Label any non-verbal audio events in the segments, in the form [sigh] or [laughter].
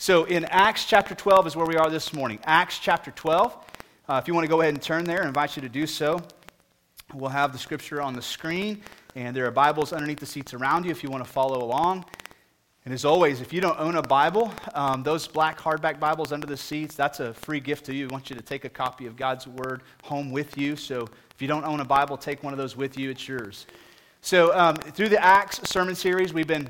So in Acts chapter 12 is where we are this morning. Acts chapter 12. Uh, if you want to go ahead and turn there, I invite you to do so. We'll have the scripture on the screen, and there are Bibles underneath the seats around you if you want to follow along. And as always, if you don't own a Bible, um, those black hardback Bibles under the seats, that's a free gift to you. We want you to take a copy of God's Word home with you. So if you don't own a Bible, take one of those with you. It's yours. So um, through the Acts sermon series, we've been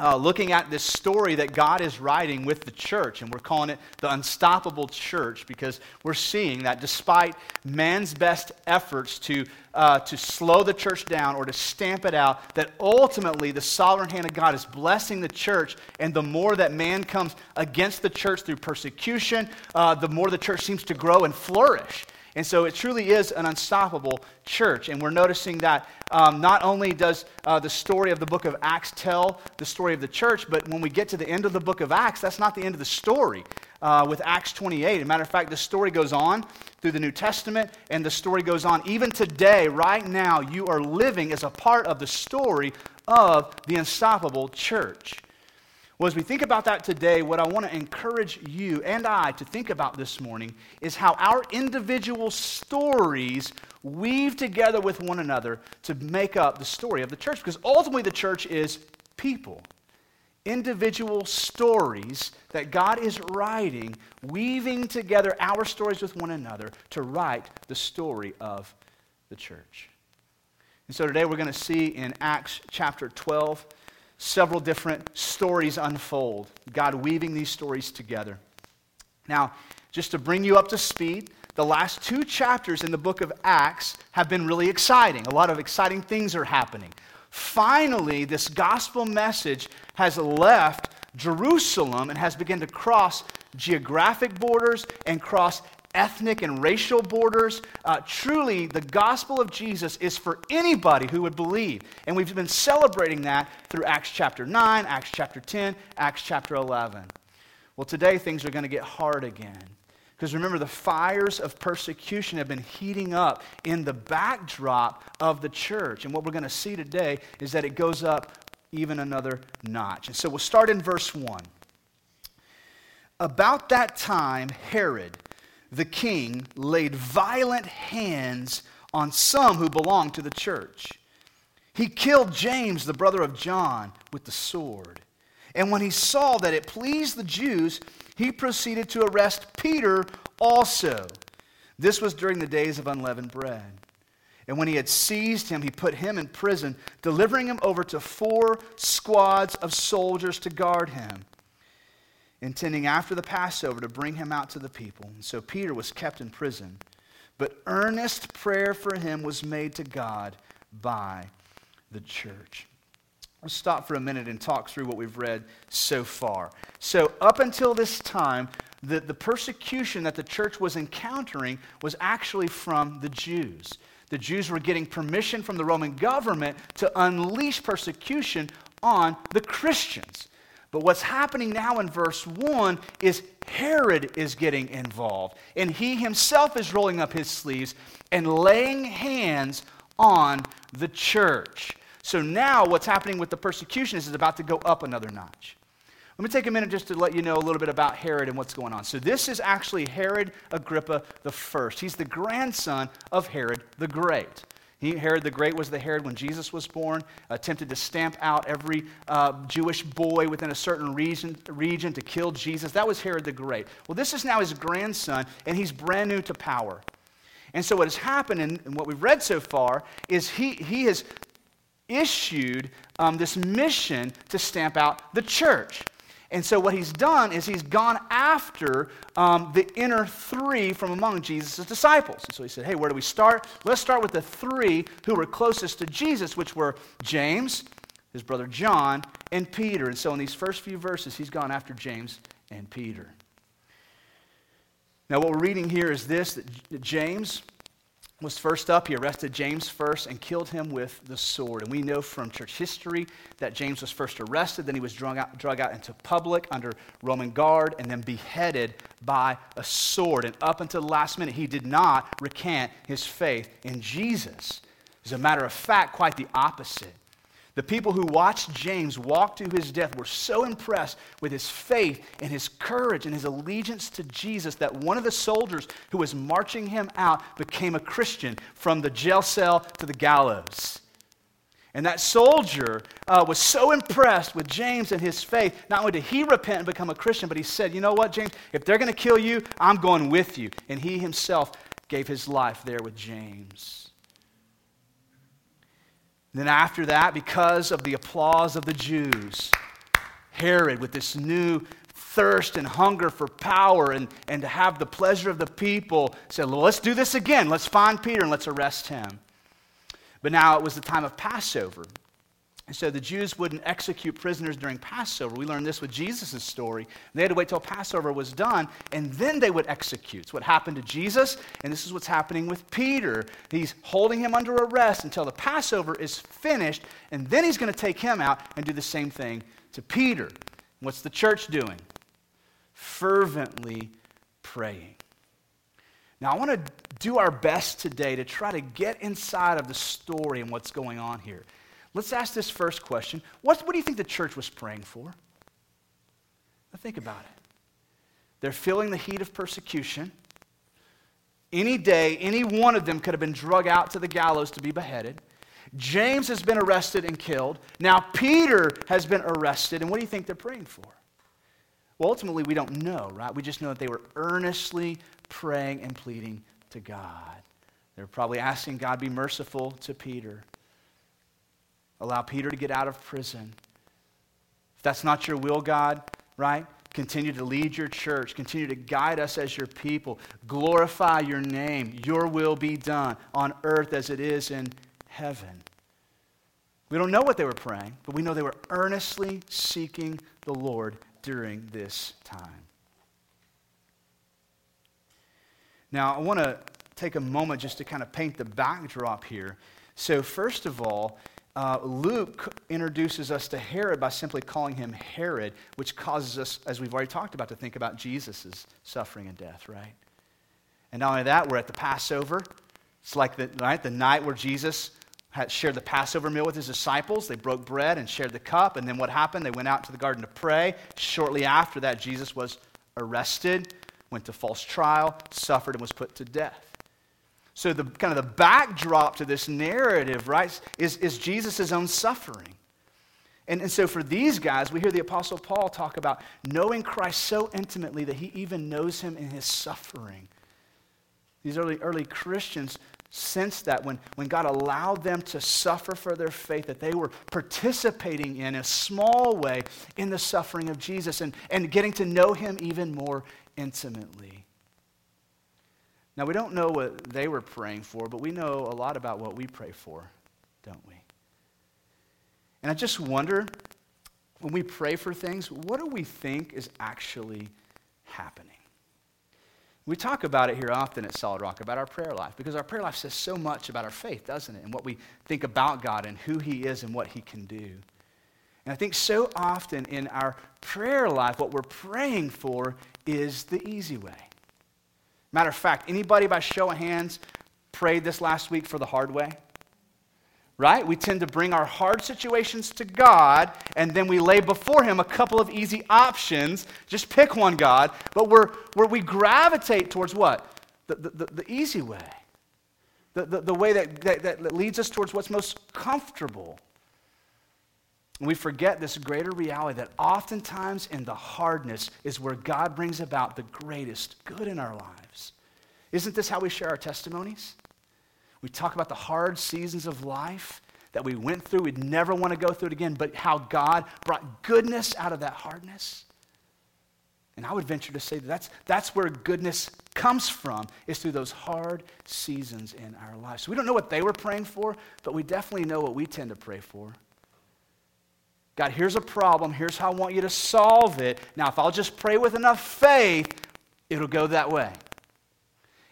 uh, looking at this story that God is writing with the church, and we're calling it the unstoppable church because we're seeing that despite man's best efforts to, uh, to slow the church down or to stamp it out, that ultimately the sovereign hand of God is blessing the church, and the more that man comes against the church through persecution, uh, the more the church seems to grow and flourish. And so it truly is an unstoppable church. And we're noticing that um, not only does uh, the story of the book of Acts tell the story of the church, but when we get to the end of the book of Acts, that's not the end of the story uh, with Acts 28. As a matter of fact, the story goes on through the New Testament, and the story goes on. Even today, right now, you are living as a part of the story of the unstoppable church. Well, as we think about that today, what I want to encourage you and I to think about this morning is how our individual stories weave together with one another to make up the story of the church. Because ultimately, the church is people. Individual stories that God is writing, weaving together our stories with one another to write the story of the church. And so today we're going to see in Acts chapter 12 several different stories unfold, God weaving these stories together. Now, just to bring you up to speed, the last two chapters in the book of Acts have been really exciting. A lot of exciting things are happening. Finally, this gospel message has left Jerusalem and has begun to cross geographic borders and cross ethnic and racial borders. Uh, truly, the gospel of Jesus is for anybody who would believe. And we've been celebrating that through Acts chapter 9, Acts chapter 10, Acts chapter 11. Well, today things are going to get hard again. Because remember, the fires of persecution have been heating up in the backdrop of the church. And what we're going to see today is that it goes up even another notch. And so we'll start in verse 1. About that time, Herod, the king laid violent hands on some who belonged to the church. He killed James, the brother of John, with the sword. And when he saw that it pleased the Jews, he proceeded to arrest Peter also. This was during the days of unleavened bread. And when he had seized him, he put him in prison, delivering him over to four squads of soldiers to guard him intending after the Passover to bring him out to the people. And so Peter was kept in prison, but earnest prayer for him was made to God by the church. Let's stop for a minute and talk through what we've read so far. So, up until this time, the, the persecution that the church was encountering was actually from the Jews. The Jews were getting permission from the Roman government to unleash persecution on the Christians. But what's happening now in verse 1 is Herod is getting involved. And he himself is rolling up his sleeves and laying hands on the church. So now what's happening with the persecution is it's about to go up another notch. Let me take a minute just to let you know a little bit about Herod and what's going on. So, this is actually Herod Agrippa the first. He's the grandson of Herod the Great. He, Herod the Great was the Herod when Jesus was born, attempted to stamp out every uh, Jewish boy within a certain region, region to kill Jesus. That was Herod the Great. Well, this is now his grandson, and he's brand new to power. And so, what has happened, and, what we've read so far, is he, he has issued um, this mission to stamp out the church. And so, what he's done is he's gone after um, the inner three from among Jesus' disciples. And so he said, Hey, where do we start? Let's start with the three who were closest to Jesus, which were James, his brother John, and Peter. And so, in these first few verses, he's gone after James and Peter. Now, what we're reading here is this that James was first up. He arrested James first and killed him with the sword. And we know from church history that James was first arrested, then he was drug out, drug out into public under Roman guard, and then beheaded by a sword. And up until the last minute, he did not recant his faith in Jesus. As a matter of fact, quite the opposite. The people who watched James walk to his death were so impressed with his faith and his courage and his allegiance to Jesus that one of the soldiers who was marching him out became a Christian from the jail cell to the gallows. And that soldier uh, was so impressed with James and his faith. Not only did he repent and become a Christian, but he said, You know what, James? If they're going to kill you, I'm going with you. And he himself gave his life there with James. Then, after that, because of the applause of the Jews, Herod, with this new thirst and hunger for power and, and to have the pleasure of the people, said, Well, let's do this again. Let's find Peter and let's arrest him. But now it was the time of Passover. And so the Jews wouldn't execute prisoners during Passover. We learned this with Jesus' story. They had to wait till Passover was done, and then they would execute. It's what happened to Jesus, and this is what's happening with Peter. He's holding him under arrest until the Passover is finished, and then he's going to take him out and do the same thing to Peter. What's the church doing? Fervently praying. Now, I want to do our best today to try to get inside of the story and what's going on here. Let's ask this first question what, what do you think the church was praying for? Now, think about it. They're feeling the heat of persecution. Any day, any one of them could have been drug out to the gallows to be beheaded. James has been arrested and killed. Now Peter has been arrested. And what do you think they're praying for? Well, ultimately, we don't know, right? We just know that they were earnestly praying and pleading to God. They're probably asking God be merciful to Peter. Allow Peter to get out of prison. If that's not your will, God, right? Continue to lead your church. Continue to guide us as your people. Glorify your name. Your will be done on earth as it is in heaven. We don't know what they were praying, but we know they were earnestly seeking the Lord during this time. Now, I want to take a moment just to kind of paint the backdrop here. So, first of all, uh, Luke introduces us to Herod by simply calling him Herod, which causes us, as we've already talked about, to think about Jesus' suffering and death, right? And not only that, we're at the Passover. It's like the, right, the night where Jesus had shared the Passover meal with his disciples. They broke bread and shared the cup. And then what happened? They went out to the garden to pray. Shortly after that, Jesus was arrested went to false trial, suffered, and was put to death. So, the kind of the backdrop to this narrative, right, is, is Jesus' own suffering. And, and so, for these guys, we hear the Apostle Paul talk about knowing Christ so intimately that he even knows him in his suffering. These early, early Christians sensed that when, when God allowed them to suffer for their faith, that they were participating in a small way in the suffering of Jesus and, and getting to know him even more intimately. Now, we don't know what they were praying for, but we know a lot about what we pray for, don't we? And I just wonder when we pray for things, what do we think is actually happening? We talk about it here often at Solid Rock, about our prayer life, because our prayer life says so much about our faith, doesn't it? And what we think about God and who He is and what He can do. And I think so often in our prayer life, what we're praying for is the easy way. Matter of fact, anybody by show of hands prayed this last week for the hard way? Right? We tend to bring our hard situations to God and then we lay before Him a couple of easy options. Just pick one, God. But we're, we gravitate towards what? The, the, the easy way. The, the, the way that, that, that leads us towards what's most comfortable. And we forget this greater reality that oftentimes in the hardness is where God brings about the greatest good in our lives. Isn't this how we share our testimonies? We talk about the hard seasons of life that we went through. We'd never want to go through it again, but how God brought goodness out of that hardness. And I would venture to say that that's, that's where goodness comes from, is through those hard seasons in our lives. So we don't know what they were praying for, but we definitely know what we tend to pray for. God, here's a problem. Here's how I want you to solve it. Now, if I'll just pray with enough faith, it'll go that way.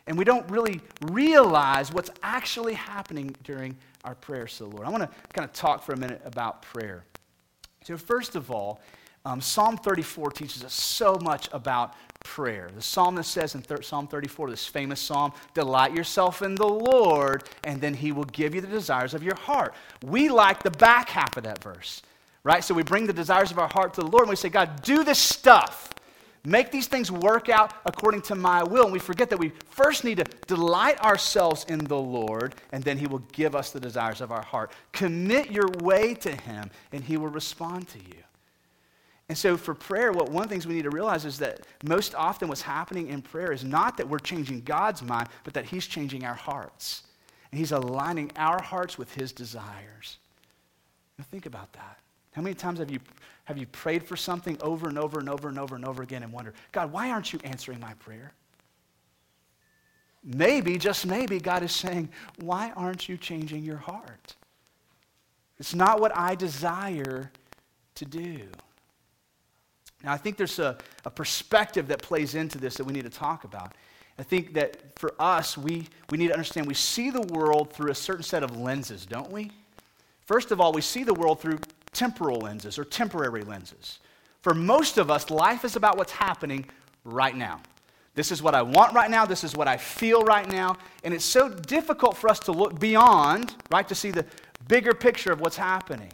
And we don't really realize what's actually happening during our prayers to the Lord. I want to kind of talk for a minute about prayer. So, first of all, Um, Psalm 34 teaches us so much about prayer. The psalmist says in thir- Psalm 34, this famous psalm, Delight yourself in the Lord, and then he will give you the desires of your heart. We like the back half of that verse, right? So we bring the desires of our heart to the Lord and we say, God, do this stuff. Make these things work out according to my will. And we forget that we first need to delight ourselves in the Lord, and then He will give us the desires of our heart. Commit your way to Him, and He will respond to you. And so, for prayer, what one of the things we need to realize is that most often what's happening in prayer is not that we're changing God's mind, but that He's changing our hearts. And He's aligning our hearts with His desires. Now, think about that. How many times have you, have you prayed for something over and over and over and over and over again and wondered, God, why aren't you answering my prayer? Maybe, just maybe, God is saying, why aren't you changing your heart? It's not what I desire to do. Now, I think there's a, a perspective that plays into this that we need to talk about. I think that for us, we, we need to understand we see the world through a certain set of lenses, don't we? First of all, we see the world through temporal lenses or temporary lenses. For most of us, life is about what's happening right now. This is what I want right now. This is what I feel right now. And it's so difficult for us to look beyond, right, to see the bigger picture of what's happening.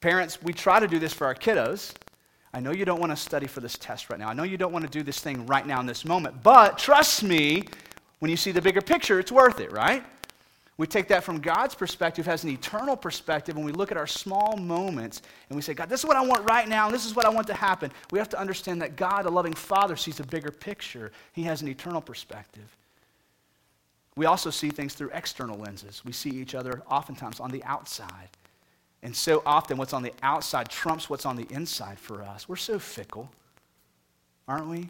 Parents, we try to do this for our kiddos. I know you don't want to study for this test right now. I know you don't want to do this thing right now in this moment. But trust me, when you see the bigger picture, it's worth it, right? We take that from God's perspective, has an eternal perspective, and we look at our small moments and we say, God, this is what I want right now, and this is what I want to happen. We have to understand that God, a loving Father, sees a bigger picture. He has an eternal perspective. We also see things through external lenses. We see each other oftentimes on the outside. And so often, what's on the outside trumps what's on the inside for us. We're so fickle, aren't we?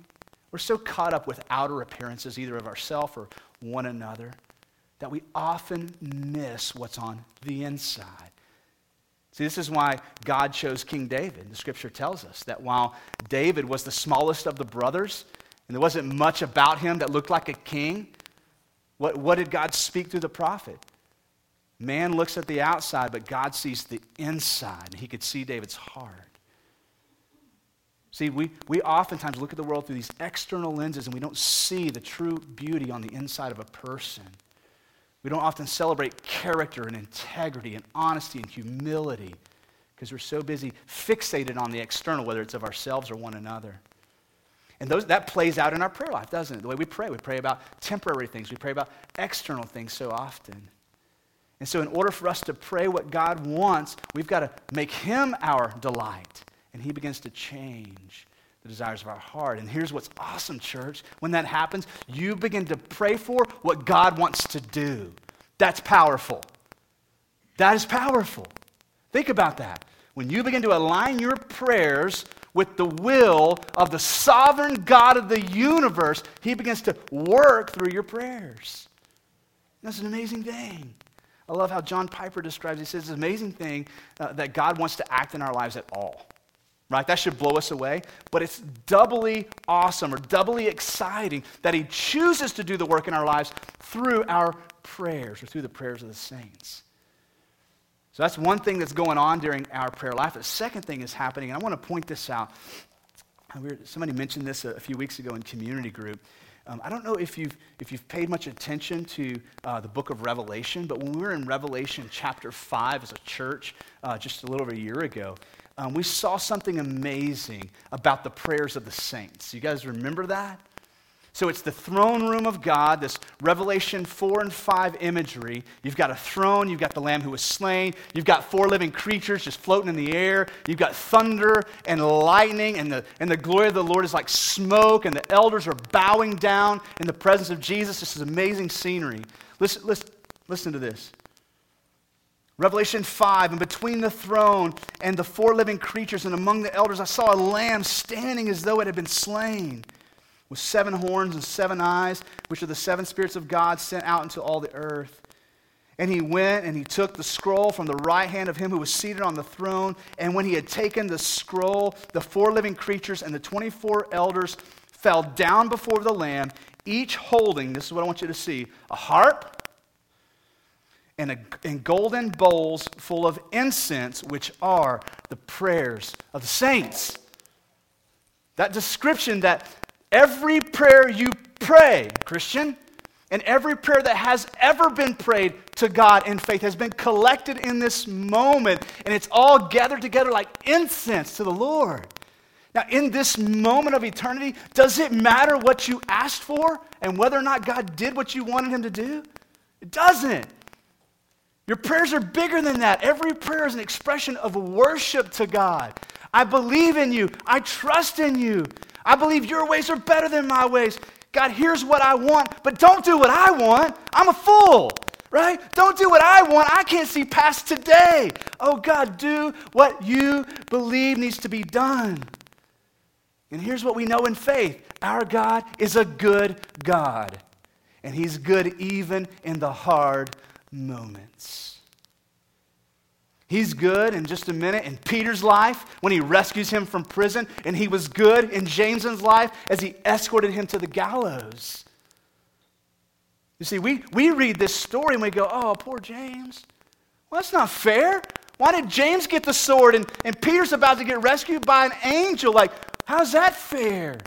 We're so caught up with outer appearances, either of ourselves or one another, that we often miss what's on the inside. See, this is why God chose King David. The scripture tells us that while David was the smallest of the brothers, and there wasn't much about him that looked like a king, what, what did God speak through the prophet? Man looks at the outside, but God sees the inside. He could see David's heart. See, we, we oftentimes look at the world through these external lenses and we don't see the true beauty on the inside of a person. We don't often celebrate character and integrity and honesty and humility because we're so busy fixated on the external, whether it's of ourselves or one another. And those, that plays out in our prayer life, doesn't it? The way we pray. We pray about temporary things, we pray about external things so often. And so, in order for us to pray what God wants, we've got to make Him our delight. And He begins to change the desires of our heart. And here's what's awesome, church. When that happens, you begin to pray for what God wants to do. That's powerful. That is powerful. Think about that. When you begin to align your prayers with the will of the sovereign God of the universe, He begins to work through your prayers. That's an amazing thing. I love how John Piper describes it. He says it's an amazing thing uh, that God wants to act in our lives at all. Right? That should blow us away. But it's doubly awesome or doubly exciting that He chooses to do the work in our lives through our prayers or through the prayers of the saints. So that's one thing that's going on during our prayer life. The second thing is happening, and I want to point this out. Somebody mentioned this a few weeks ago in community group. Um, I don't know if you've, if you've paid much attention to uh, the book of Revelation, but when we were in Revelation chapter 5 as a church uh, just a little over a year ago, um, we saw something amazing about the prayers of the saints. You guys remember that? So it's the throne room of God, this Revelation 4 and 5 imagery. You've got a throne, you've got the Lamb who was slain, you've got four living creatures just floating in the air, you've got thunder and lightning, and the, and the glory of the Lord is like smoke, and the elders are bowing down in the presence of Jesus. This is amazing scenery. Listen, listen, listen to this. Revelation 5, and between the throne and the four living creatures and among the elders, I saw a lamb standing as though it had been slain with seven horns and seven eyes, which are the seven spirits of God sent out into all the earth. And he went and he took the scroll from the right hand of him who was seated on the throne. And when he had taken the scroll, the four living creatures and the 24 elders fell down before the Lamb, each holding, this is what I want you to see, a harp and, a, and golden bowls full of incense, which are the prayers of the saints. That description that every prayer you pray, Christian, and every prayer that has ever been prayed to God in faith has been collected in this moment, and it's all gathered together like incense to the Lord. Now, in this moment of eternity, does it matter what you asked for and whether or not God did what you wanted Him to do? It doesn't. Your prayers are bigger than that. Every prayer is an expression of worship to God. I believe in you. I trust in you. I believe your ways are better than my ways. God, here's what I want, but don't do what I want. I'm a fool, right? Don't do what I want. I can't see past today. Oh, God, do what you believe needs to be done. And here's what we know in faith our God is a good God, and He's good even in the hard moments. He's good in just a minute in Peter's life when he rescues him from prison, and he was good in James's life as he escorted him to the gallows. You see, we, we read this story and we go, oh, poor James. Well, that's not fair. Why did James get the sword and, and Peter's about to get rescued by an angel? Like, how's that fair?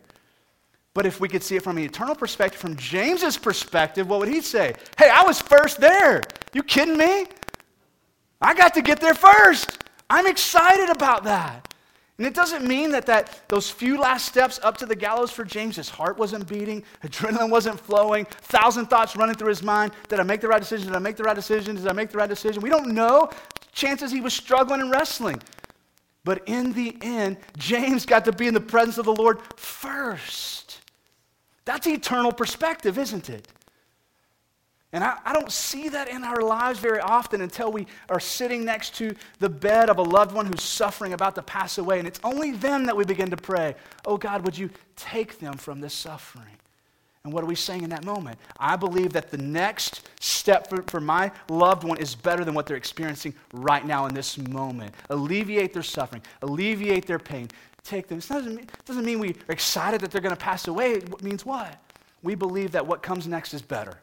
But if we could see it from an eternal perspective, from James's perspective, what would he say? Hey, I was first there. You kidding me? I got to get there first. I'm excited about that. And it doesn't mean that, that those few last steps up to the gallows for James, his heart wasn't beating, adrenaline wasn't flowing, thousand thoughts running through his mind. Did I make the right decision? Did I make the right decision? Did I make the right decision? We don't know. Chances he was struggling and wrestling. But in the end, James got to be in the presence of the Lord first. That's eternal perspective, isn't it? And I, I, don't see that in our lives very often until we are sitting next to the bed of a loved one who's suffering, about to pass away. And it's only then that we begin to pray, Oh God, would you take them from this suffering? And what are we saying in that moment? I believe that the next step for, for my loved one is better than what they're experiencing right now in this moment. Alleviate their suffering, alleviate their pain, take them. It doesn't mean, it doesn't mean we are excited that they're going to pass away. It means what? We believe that what comes next is better.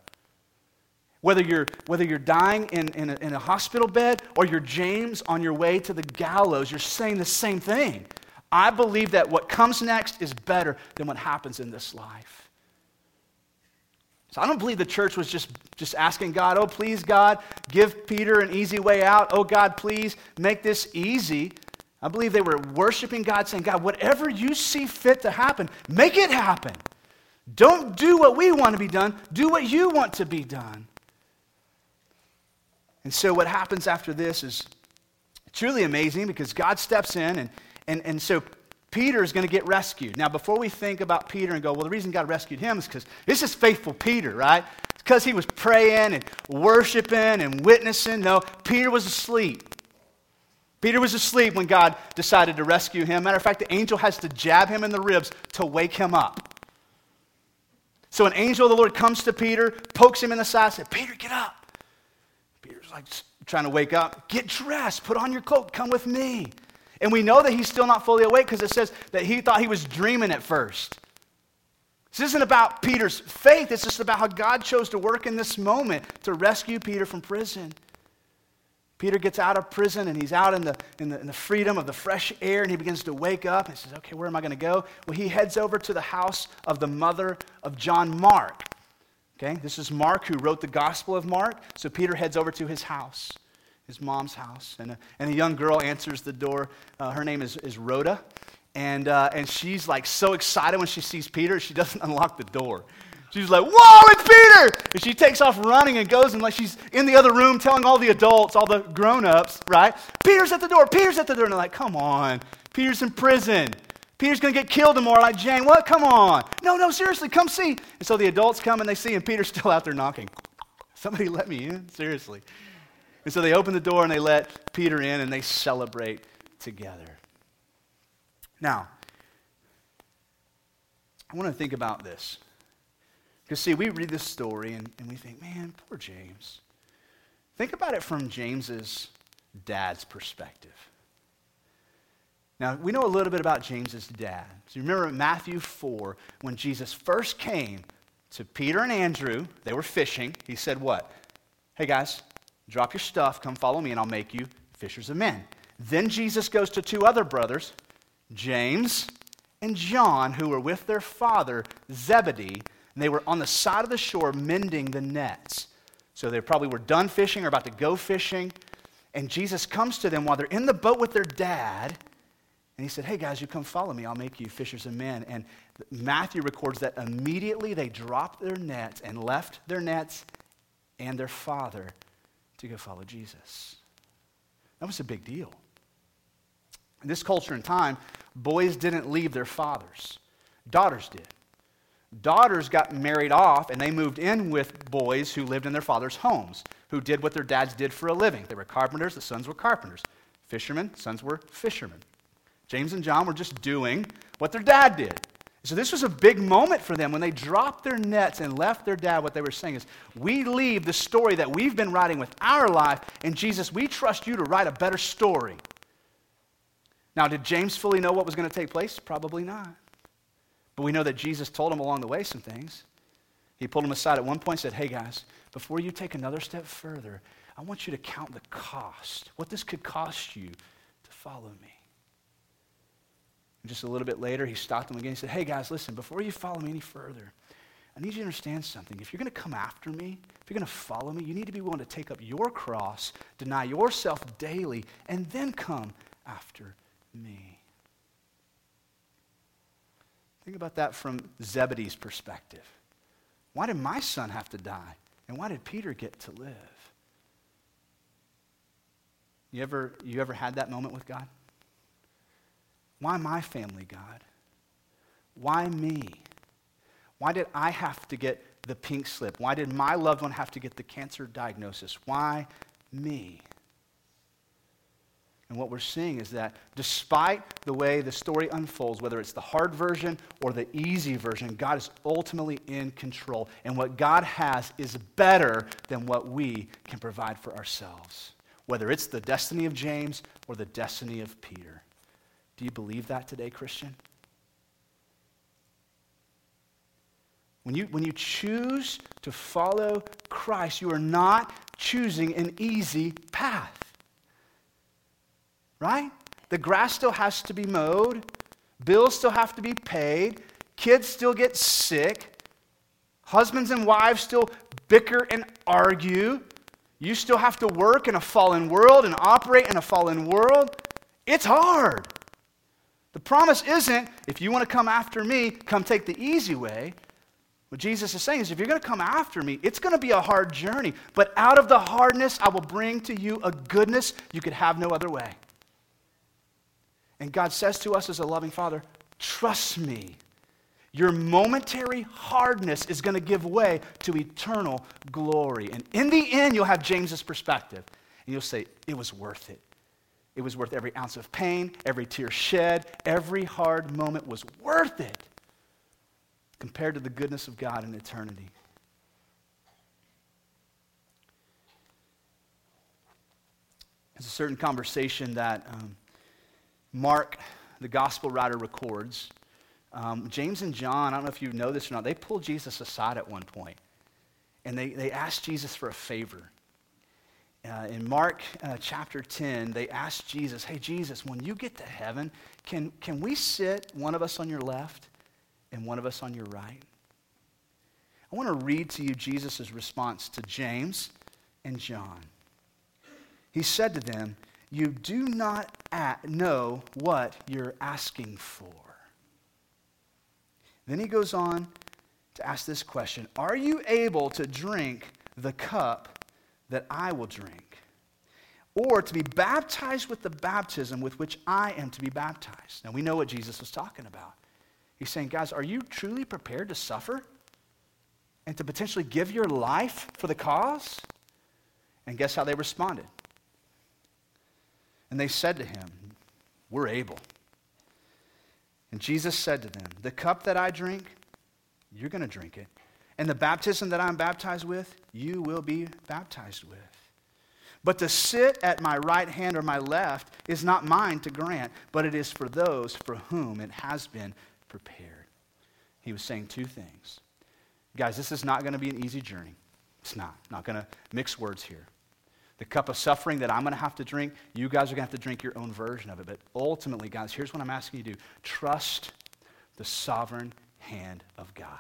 Whether you're, whether you're dying in, in a, in a hospital bed or you're James on your way to the gallows, you're saying the same thing. I believe that what comes next is better than what happens in this life. So I don't believe the church was just, just asking God, oh, please, God, give Peter an easy way out. Oh, God, please make this easy. I believe they were worshiping God, saying, God, whatever you see fit to happen, make it happen. Don't do what we want to be done, do what you want to be done. And so what happens after this is truly amazing because God steps in, and, and, and so Peter is going to get rescued. Now, before we think about Peter and go, well, the reason God rescued him is because this is faithful Peter, right? It's because he was praying and worshiping and witnessing. No, Peter was asleep. Peter was asleep when God decided to rescue him. Matter of fact, the angel has to jab him in the ribs to wake him up. So an angel of the Lord comes to Peter, pokes him in the side, said, Peter, get up Peter's like trying to wake up. Get dressed, put on your cloak, come with me. And we know that he's still not fully awake because it says that he thought he was dreaming at first. This isn't about Peter's faith, it's just about how God chose to work in this moment to rescue Peter from prison. Peter gets out of prison and he's out in the, in the, in the freedom of the fresh air and he begins to wake up and he says, Okay, where am I going to go? Well, he heads over to the house of the mother of John Mark. Okay, this is Mark who wrote the Gospel of Mark. So Peter heads over to his house, his mom's house, and a, and a young girl answers the door. Uh, her name is, is Rhoda, and, uh, and she's like so excited when she sees Peter, she doesn't [laughs] unlock the door. She's like, Whoa, it's Peter! And she takes off running and goes and like she's in the other room telling all the adults, all the grown ups, right? Peter's at the door, Peter's at the door. And they're like, Come on, Peter's in prison. Peter's to get killed tomorrow. Like, Jane, what? Come on. No, no, seriously, come see. And so the adults come and they see, and Peter's [laughs] still out there knocking. Somebody let me in? Seriously. And so they open the door and they let Peter in and they celebrate together. Now, I want to think about this. Because, see, we read this story and, and we think, man, poor James. Think about it from James's dad's perspective. Now, we know a little bit about James's dad. So you remember Matthew 4, when Jesus first came to Peter and Andrew, they were fishing. He said, What? Hey, guys, Drop your stuff, come follow me, and I'll make you fishers of men. Then Jesus goes to two other brothers, James and John, who were with their father, Zebedee, and they were on the side of the shore mending the nets. So they probably were done fishing or about to go fishing. And Jesus comes to them while they're in the boat with their dad. And he said, Hey guys, you come follow me. I'll make you fishers of men. And Matthew records that immediately they dropped their nets and left their nets and their father to go follow Jesus. That was a big deal. In this culture and time, boys didn't leave their fathers, daughters did. Daughters got married off and they moved in with boys who lived in their father's homes, who did what their dads did for a living. They were carpenters, the sons were carpenters. Fishermen, sons were fishermen. James and John were just doing what their dad did. So this was a big moment for them when they dropped their nets and left their dad. What they were saying is, We leave the story that we've been writing with our life, and Jesus, we trust you to write a better story. Now, did James fully know what was going to take place? Probably not. But we know that Jesus told him along the way some things. He pulled him aside at one point and said, Hey, guys, before you take another step further, I want you to count the cost, what this could cost you to follow me. And just a little bit later, he stopped them again. He said, Hey, guys, listen, before you follow me any further, I need you to understand something. If you're going to come after me, if you're going to follow me, you need to be willing to take up your cross, deny yourself daily, and then come after me. Think about that from Zebedee's perspective. Why did my son have to die? And why did Peter get to live? You ever, you ever had that moment with God? Why my family, God? Why me? Why did I have to get the pink slip? Why did my loved one have to get the cancer diagnosis? Why me? And what we're seeing is that despite the way the story unfolds, whether it's the hard version or the easy version, God is ultimately in control. And what God has is better than what we can provide for ourselves, whether it's the destiny of James or the destiny of Peter. Do you believe that today, Christian? When you, when you choose to follow Christ, you are not choosing an easy path right? The grass still has to be mowed, bills still have to be paid, kids still get sick, husbands and wives still bicker and argue. You still have to work in a fallen world and operate in a fallen world. It's hard. The promise isn't if you want to come after me, come take the easy way. What Jesus is saying is if you're going to come after me, it's going to be a hard journey. But out of the hardness, I will bring to you a goodness you could have no other way. And God says to us as a loving Father, trust me. Your momentary hardness is going to give way to eternal glory. And in the end, you'll have James's perspective. And you'll say, it was worth it. It was worth every ounce of pain, every tear shed, every hard moment was worth it compared to the goodness of God in eternity. There's a certain conversation that um, Mark, the gospel writer, records. Um, James and John, I don't know if you know this or not, they pulled Jesus aside at one point, and they, they asked Jesus for a favor. Uh, in Mark uh, chapter 10, they asked Jesus, Hey, Jesus, when you get to heaven, can, can we sit one of us on your left and one of us on your right? I want to read to you Jesus' response to James and John. He said to them, you do not know what you're asking for. Then he goes on to ask this question Are you able to drink the cup that I will drink? Or to be baptized with the baptism with which I am to be baptized? Now we know what Jesus was talking about. He's saying, Guys, are you truly prepared to suffer and to potentially give your life for the cause? And guess how they responded? And they said to him, We're able. And Jesus said to them, The cup that I drink, you're going to drink it. And the baptism that I'm baptized with, you will be baptized with. But to sit at my right hand or my left is not mine to grant, but it is for those for whom it has been prepared. He was saying two things. Guys, this is not going to be an easy journey. It's not. Not going to mix words here. The cup of suffering that I'm going to have to drink, you guys are going to have to drink your own version of it. But ultimately, guys, here's what I'm asking you to do trust the sovereign hand of God.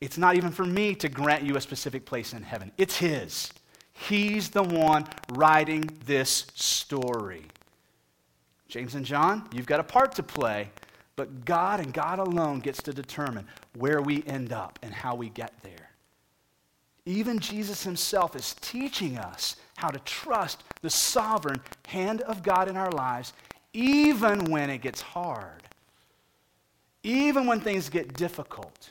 It's not even for me to grant you a specific place in heaven, it's His. He's the one writing this story. James and John, you've got a part to play, but God and God alone gets to determine where we end up and how we get there. Even Jesus himself is teaching us how to trust the sovereign hand of God in our lives, even when it gets hard, even when things get difficult,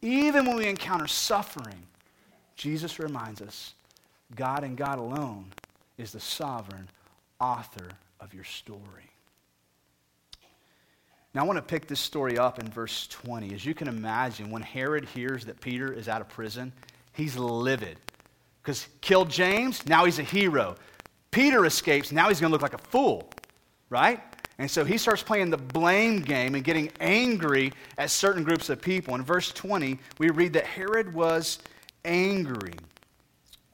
even when we encounter suffering. Jesus reminds us God and God alone is the sovereign author of your story. Now, I want to pick this story up in verse 20. As you can imagine, when Herod hears that Peter is out of prison, he's livid. Because killed James, now he's a hero. Peter escapes, now he's going to look like a fool, right? And so he starts playing the blame game and getting angry at certain groups of people. In verse 20, we read that Herod was angry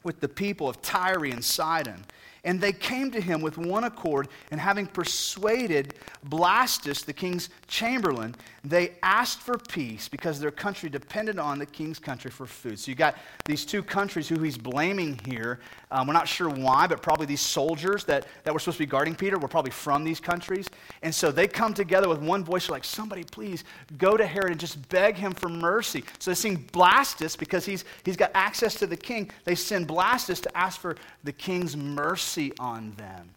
with the people of Tyre and Sidon. And they came to him with one accord, and having persuaded Blastus, the king's chamberlain, they asked for peace because their country depended on the king's country for food. So you got these two countries who he's blaming here. Um, we're not sure why, but probably these soldiers that, that were supposed to be guarding Peter were probably from these countries. And so they come together with one voice, like, somebody please go to Herod and just beg him for mercy. So they send Blastus because he's, he's got access to the king. They send Blastus to ask for the king's mercy on them.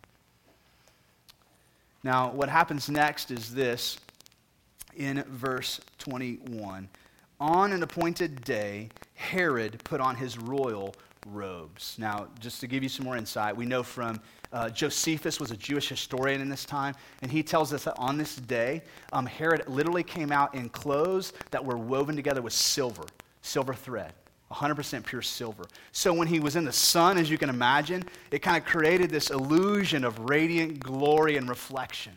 Now, what happens next is this in verse 21. On an appointed day, Herod put on his royal robes. Now, just to give you some more insight, we know from uh, Josephus was a Jewish historian in this time, and he tells us that on this day, um, Herod literally came out in clothes that were woven together with silver, silver thread. 100% pure silver. So when he was in the sun, as you can imagine, it kind of created this illusion of radiant glory and reflection.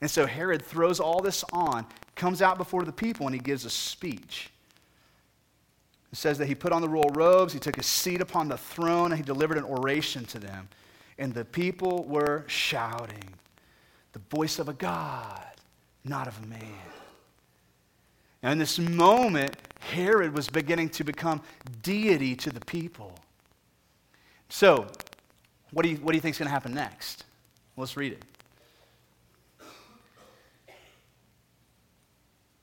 And so Herod throws all this on, comes out before the people, and he gives a speech. It says that he put on the royal robes, he took his seat upon the throne, and he delivered an oration to them. And the people were shouting, The voice of a God, not of a man. Now, in this moment, Herod was beginning to become deity to the people. So, what do you, what do you think is going to happen next? Let's read it.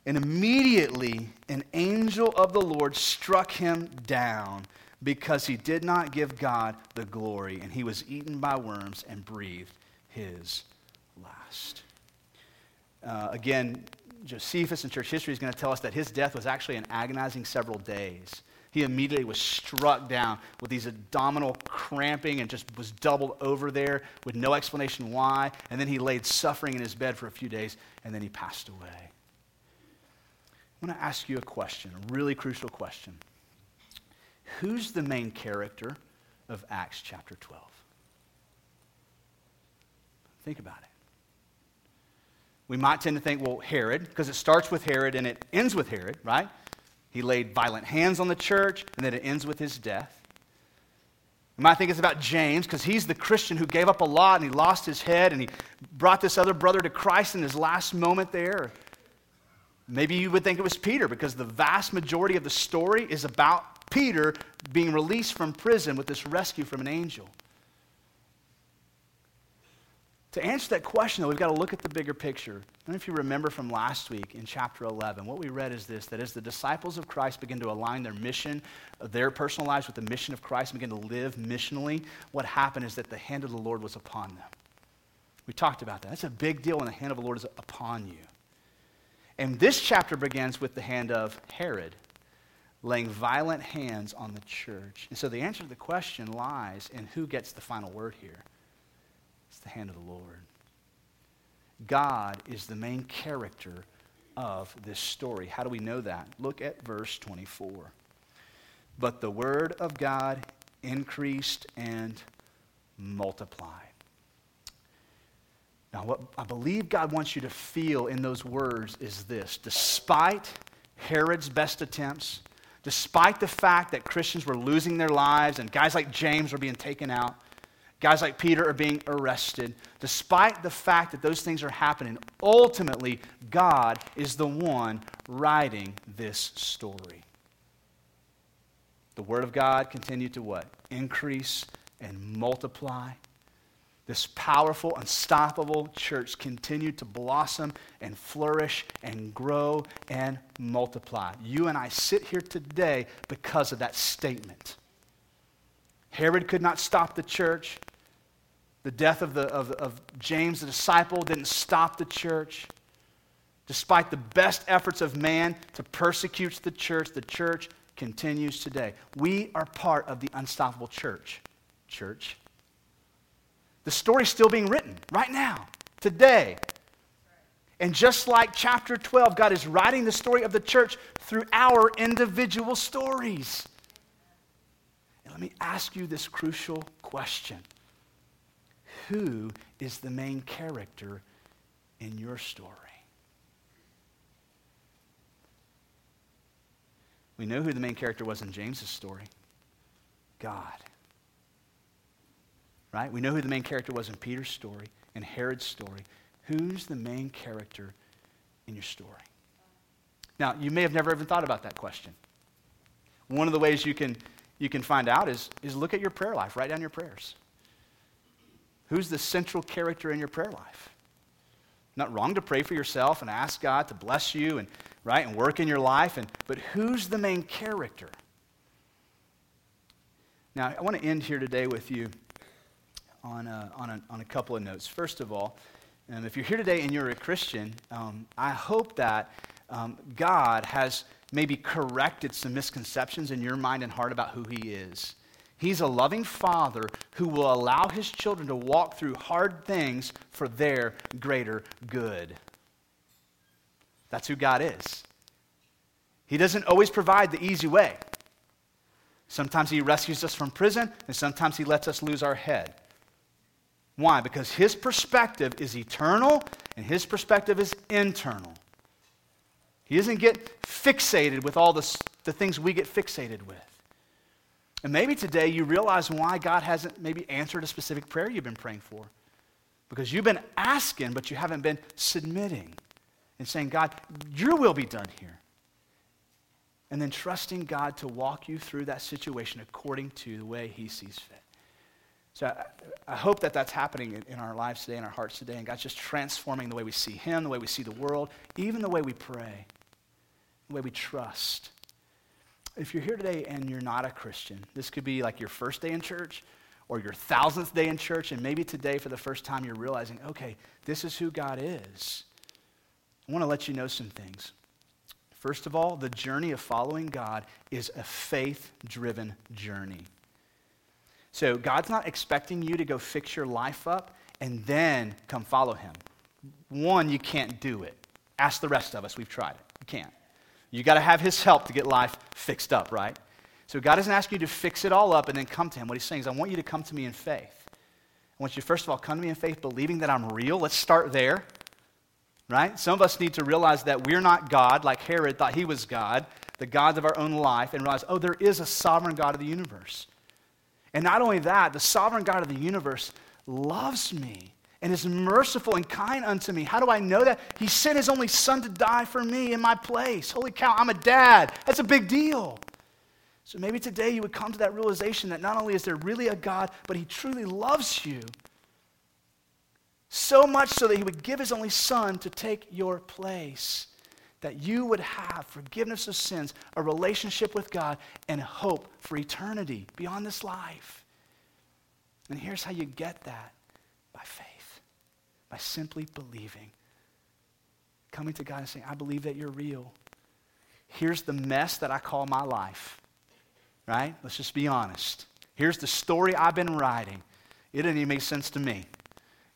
And immediately an angel of the Lord struck him down because he did not give God the glory, and he was eaten by worms and breathed his last. Uh, again, Josephus in church history is going to tell us that his death was actually an agonizing several days. He immediately was struck down with these abdominal cramping and just was doubled over there with no explanation why. And then he laid suffering in his bed for a few days, and then he passed away. I want to ask you a question, a really crucial question. Who's the main character of Acts chapter 12? Think about it. We might tend to think, well, Herod, because it starts with Herod and it ends with Herod, right? He laid violent hands on the church, and then it ends with his death. You might think it's about James, because he's the Christian who gave up a lot and he lost his head and he brought this other brother to Christ in his last moment there. Maybe you would think it was Peter, because the vast majority of the story is about Peter being released from prison with this rescue from an angel. To answer that question, though, we've got to look at the bigger picture. I don't know if you remember from last week in chapter 11. What we read is this that as the disciples of Christ begin to align their mission, uh, their personal lives with the mission of Christ, and begin to live missionally, what happened is that the hand of the Lord was upon them. We talked about that. That's a big deal when the hand of the Lord is upon you. And this chapter begins with the hand of Herod laying violent hands on the church. And so the answer to the question lies in who gets the final word here. The hand of the Lord. God is the main character of this story. How do we know that? Look at verse 24. But the word of God increased and multiplied. Now, what I believe God wants you to feel in those words is this despite Herod's best attempts, despite the fact that Christians were losing their lives and guys like James were being taken out, guys like Peter are being arrested, despite the fact that those things are happening, ultimately, God is the one writing this story. The Word of God continued to what? Increase and multiply. This powerful, unstoppable church continued to blossom and flourish and grow and multiply. You and I sit here today because of that statement. Herod could not stop the church. The death of, the, of, of James, the disciple, didn't stop the church. Despite the best efforts of man to persecute the church, the church continues today. We are part of the unstoppable church. Church. The story's still being written right now, today. And just like chapter 12, God is writing the story of the church through our individual stories. And let me ask you this crucial question Who is the main character in your story? We know who the main character was in James's story God. Right? We know who the main character was in Peter's story and Herod's story. Who's the main character in your story? Now, you may have never even thought about that question. One of the ways you can, you can find out is, is look at your prayer life, write down your prayers. Who's the central character in your prayer life? Not wrong to pray for yourself and ask God to bless you and right and work in your life, and, but who's the main character? Now, I want to end here today with you on a, on a, on a couple of notes. First of all, um, if you're here today and you're a Christian, um, I hope that um, God has maybe corrected some misconceptions in your mind and heart about who He is. He's a loving father who will allow his children to walk through hard things for their greater good. That's who God is. He doesn't always provide the easy way. Sometimes he rescues us from prison, and sometimes he lets us lose our head. Why? Because his perspective is eternal and his perspective is internal. He doesn't get fixated with all the, the things we get fixated with. And maybe today you realize why God hasn't maybe answered a specific prayer you've been praying for. Because you've been asking, but you haven't been submitting and saying, God, your will be done here. And then trusting God to walk you through that situation according to the way He sees fit. So I, I hope that that's happening in, in, our lives today, in our hearts today, and God's just transforming the way we see Him, the way we see the world, even the way we pray, the way we trust if you're here today and you're not a Christian, this could be like your first day in church or your thousandth day in church, and maybe today for the first time you're realizing, okay, this is who God is. I want to let you know some things. First of all, the journey of following God is a faith driven journey. So God's not expecting you to go fix your life up and then come follow Him. One, you can't do it. Ask the rest of us. We've tried it. You can't. You got to have his help to get life fixed up, right? So God doesn't ask you to fix it all up and then come to him. What he's saying is, I want you to come to me in faith. I want you, first of all, come to me in faith, believing that I'm real. Let's start there, right? Some of us need to realize that we're not God, like Herod thought he was God, the gods of our own life, and realize, oh, there is a sovereign God of the universe. And not only that, the sovereign God of the universe loves me and is merciful and kind unto me. How do I know that? He sent his only son to die for me in my place. Holy cow, I'm a dad. That's a big deal. So maybe today you would come to that realization that not only is there really a God, but he truly loves you. So much so that he would give his only son to take your place. That you would have forgiveness of sins, a relationship with God, and hope for eternity beyond this life. And here's how you get that by simply believing. Coming to God and saying, I believe that you're real. Here's the mess that I call my life. Right? Let's just be honest. Here's the story I've been writing. It didn't even make sense to me.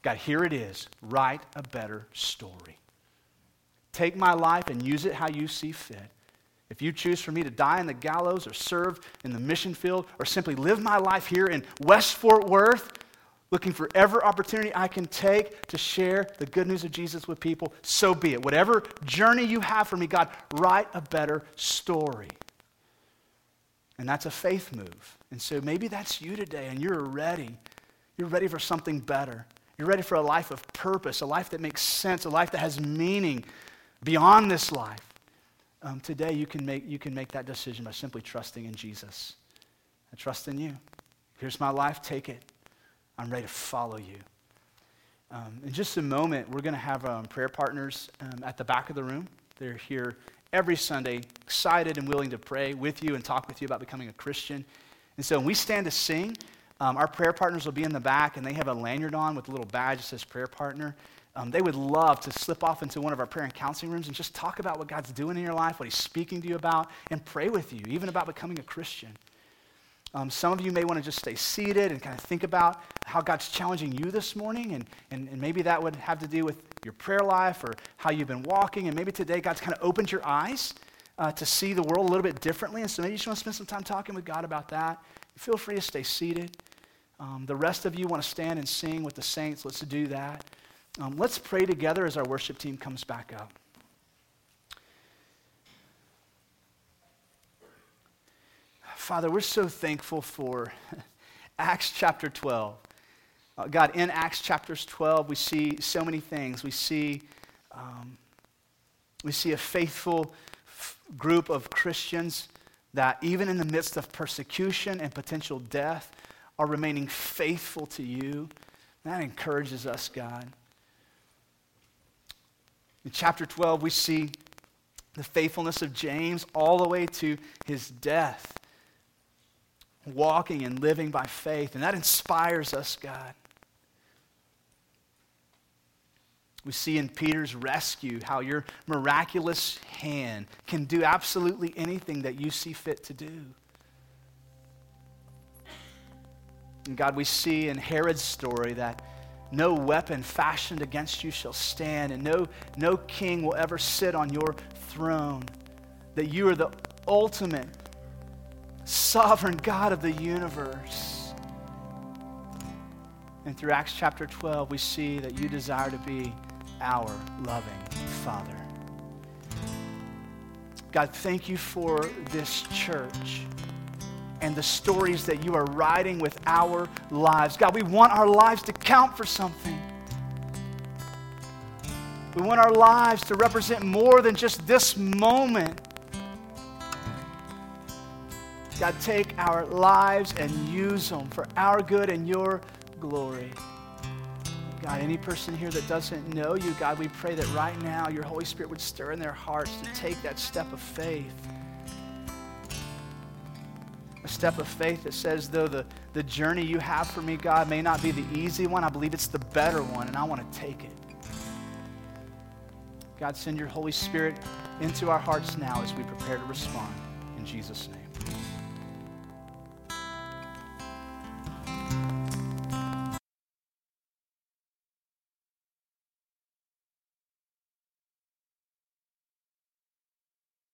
God, here it is. Write a better story. Take my life and use it how you see fit. If you choose for me to die in the gallows or serve in the mission field or simply live my life here in West Fort Worth, looking for every opportunity I can take to share the good news of Jesus with people, so be it. Whatever journey you have for me, God, write a better story. And that's a faith move. And so maybe that's you today, and you're ready. You're ready for something better. You're ready for a life of purpose, a life that makes sense, a life that has meaning beyond this life. Um, today, you can, make, you can make that decision by simply trusting in Jesus. I trust in you. Here's my life, take it. I'm ready to follow you. Um, in just a moment, we're going to have um, prayer partners um, at the back of the room. They're here every Sunday, excited and willing to pray with you and talk with you about becoming a Christian. And so when we stand to sing, um, our prayer partners will be in the back, and they have a lanyard on with a little badge that says prayer partner. Um, they would love to slip off into one of our prayer and counseling rooms and just talk about what God's doing in your life, what He's speaking to you about, and pray with you, even about becoming a Christian. Um, some of you may want to just stay seated and kind of think about how God's challenging you this morning, and, and, and maybe that would have to do with your prayer life or how you've been walking, and maybe today God's kind of opened your eyes uh, to see the world a little bit differently, and so maybe you just want to spend some time talking with God about that. Feel free to stay seated. Um, the rest of you want to stand and sing with the saints. Let's do that. Um, let's pray together as our worship team comes back up. Father, we're so thankful for [laughs] Acts chapter 12. Uh, God, in Acts chapters 12, we see so many things. We see, um, we see a faithful f- group of Christians that, even in the midst of persecution and potential death, are remaining faithful to you. That encourages us, God. In chapter 12, we see the faithfulness of James all the way to his death, walking and living by faith. And that inspires us, God. We see in Peter's rescue how your miraculous hand can do absolutely anything that you see fit to do. And God, we see in Herod's story that no weapon fashioned against you shall stand, and no, no king will ever sit on your throne. That you are the ultimate sovereign God of the universe. And through Acts chapter 12, we see that you desire to be our loving Father. God, thank you for this church and the stories that you are writing with our lives. God, we want our lives to count for something. We want our lives to represent more than just this moment. God, take our lives and use them for our good and your glory. God, any person here that doesn't know you, God, we pray that right now your Holy Spirit would stir in their hearts to take that step of faith a step of faith that says, though the, the journey you have for me, God, may not be the easy one, I believe it's the better one, and I want to take it. God, send your Holy Spirit into our hearts now as we prepare to respond. In Jesus' name.